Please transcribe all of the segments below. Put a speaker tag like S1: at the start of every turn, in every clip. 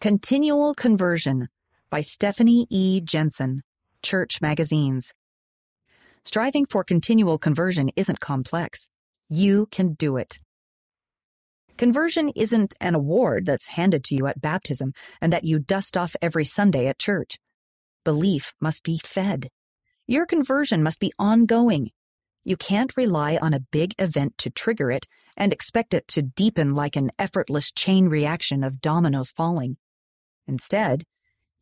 S1: Continual Conversion by Stephanie E. Jensen, Church Magazines. Striving for continual conversion isn't complex. You can do it. Conversion isn't an award that's handed to you at baptism and that you dust off every Sunday at church. Belief must be fed. Your conversion must be ongoing. You can't rely on a big event to trigger it and expect it to deepen like an effortless chain reaction of dominoes falling. Instead,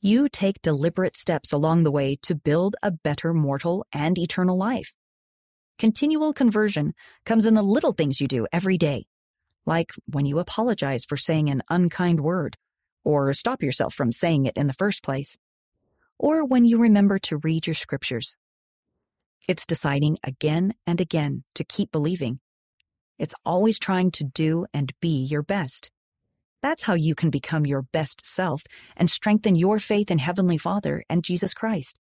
S1: you take deliberate steps along the way to build a better mortal and eternal life. Continual conversion comes in the little things you do every day, like when you apologize for saying an unkind word, or stop yourself from saying it in the first place, or when you remember to read your scriptures. It's deciding again and again to keep believing. It's always trying to do and be your best. That's how you can become your best self and strengthen your faith in Heavenly Father and Jesus Christ.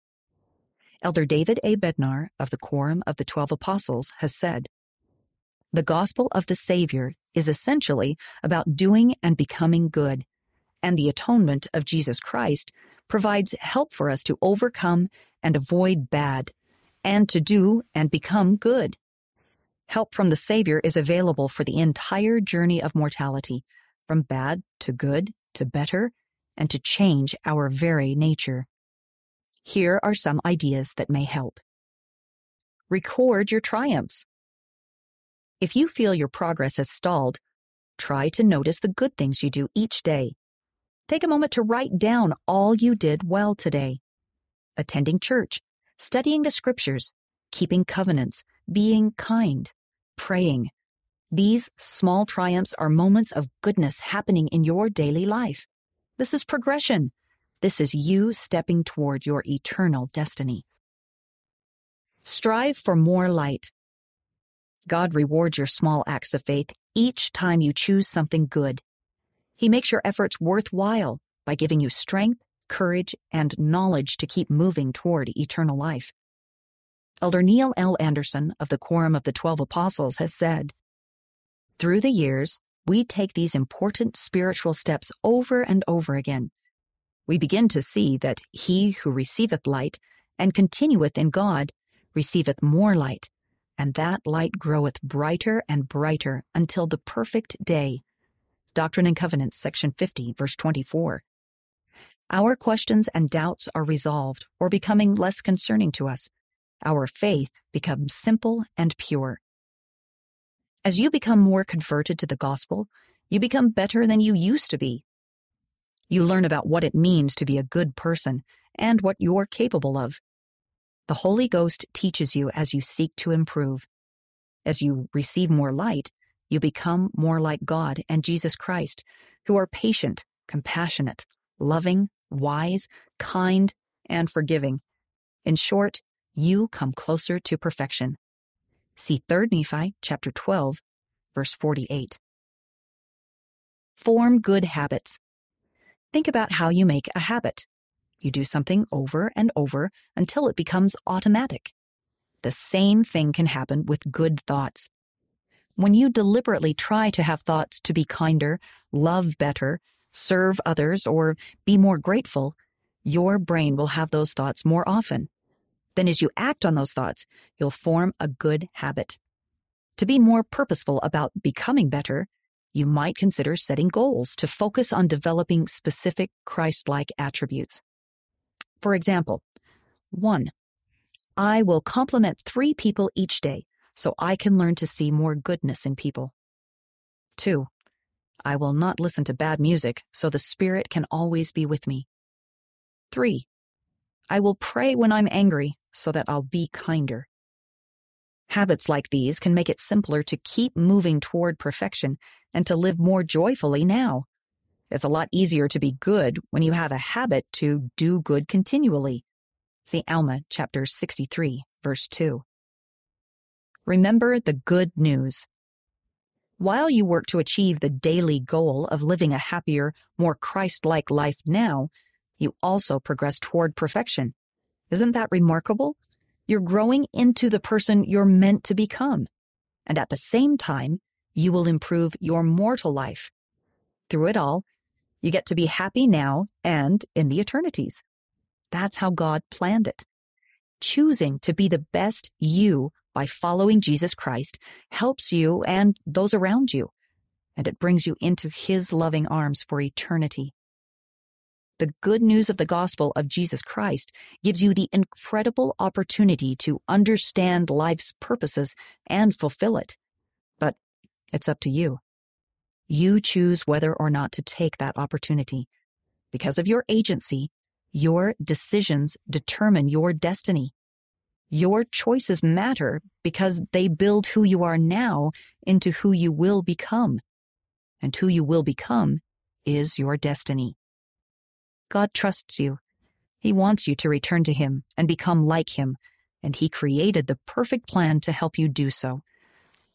S1: Elder David A. Bednar of the Quorum of the Twelve Apostles has said, The gospel of the Savior is essentially about doing and becoming good, and the atonement of Jesus Christ provides help for us to overcome and avoid bad, and to do and become good. Help from the Savior is available for the entire journey of mortality, from bad to good to better, and to change our very nature. Here are some ideas that may help. Record your triumphs. If you feel your progress has stalled, try to notice the good things you do each day. Take a moment to write down all you did well today. Attending church, studying the scriptures, keeping covenants, being kind, praying, these small triumphs are moments of goodness happening in your daily life. This is progression. This is you stepping toward your eternal destiny. Strive for more light. God rewards your small acts of faith each time you choose something good. He makes your efforts worthwhile by giving you strength, courage, and knowledge to keep moving toward eternal life. Elder Neil L. Andersen of the Quorum of the Twelve Apostles has said, through the years, we take these important spiritual steps over and over again. We begin to see that he who receiveth light and continueth in God receiveth more light, and that light groweth brighter and brighter until the perfect day. Doctrine and Covenants, section 50, verse 24. Our questions and doubts are resolved or becoming less concerning to us. Our faith becomes simple and pure. As you become more converted to the gospel, you become better than you used to be. You learn about what it means to be a good person and what you're capable of. The Holy Ghost teaches you as you seek to improve. As you receive more light, you become more like God and Jesus Christ, who are patient, compassionate, loving, wise, kind, and forgiving. In short, you come closer to perfection. See 3 Nephi chapter 12, verse 48. Form good habits. Think about how you make a habit. You do something over and over until it becomes automatic. The same thing can happen with good thoughts. When you deliberately try to have thoughts to be kinder, love better, serve others, or be more grateful, your brain will have those thoughts more often. Then, as you act on those thoughts, you'll form a good habit. To be more purposeful about becoming better, you might consider setting goals to focus on developing specific Christ like attributes. For example, 1. I will compliment three people each day so I can learn to see more goodness in people. 2. I will not listen to bad music so the Spirit can always be with me. 3. I will pray when I'm angry so that I'll be kinder. Habits like these can make it simpler to keep moving toward perfection and to live more joyfully now. It's a lot easier to be good when you have a habit to do good continually. See Alma chapter 63, verse 2. Remember the good news. While you work to achieve the daily goal of living a happier, more Christ like life now, you also progress toward perfection. Isn't that remarkable? You're growing into the person you're meant to become. And at the same time, you will improve your mortal life. Through it all, You get to be happy now and in the eternities. That's how God planned it. Choosing to be the best you by following Jesus Christ helps you and those around you, and it brings you into His loving arms for eternity. The good news of the gospel of Jesus Christ gives you the incredible opportunity to understand life's purposes and fulfill it. But it's up to you. You choose whether or not to take that opportunity. Because of your agency, your decisions determine your destiny. Your choices matter because they build who you are now into who you will become. And who you will become is your destiny. God trusts you. He wants you to return to Him and become like Him, and He created the perfect plan to help you do so.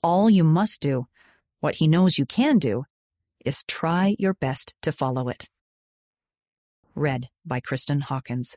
S1: All you must do what he knows you can do is try your best to follow it. Read by Kristen Hawkins.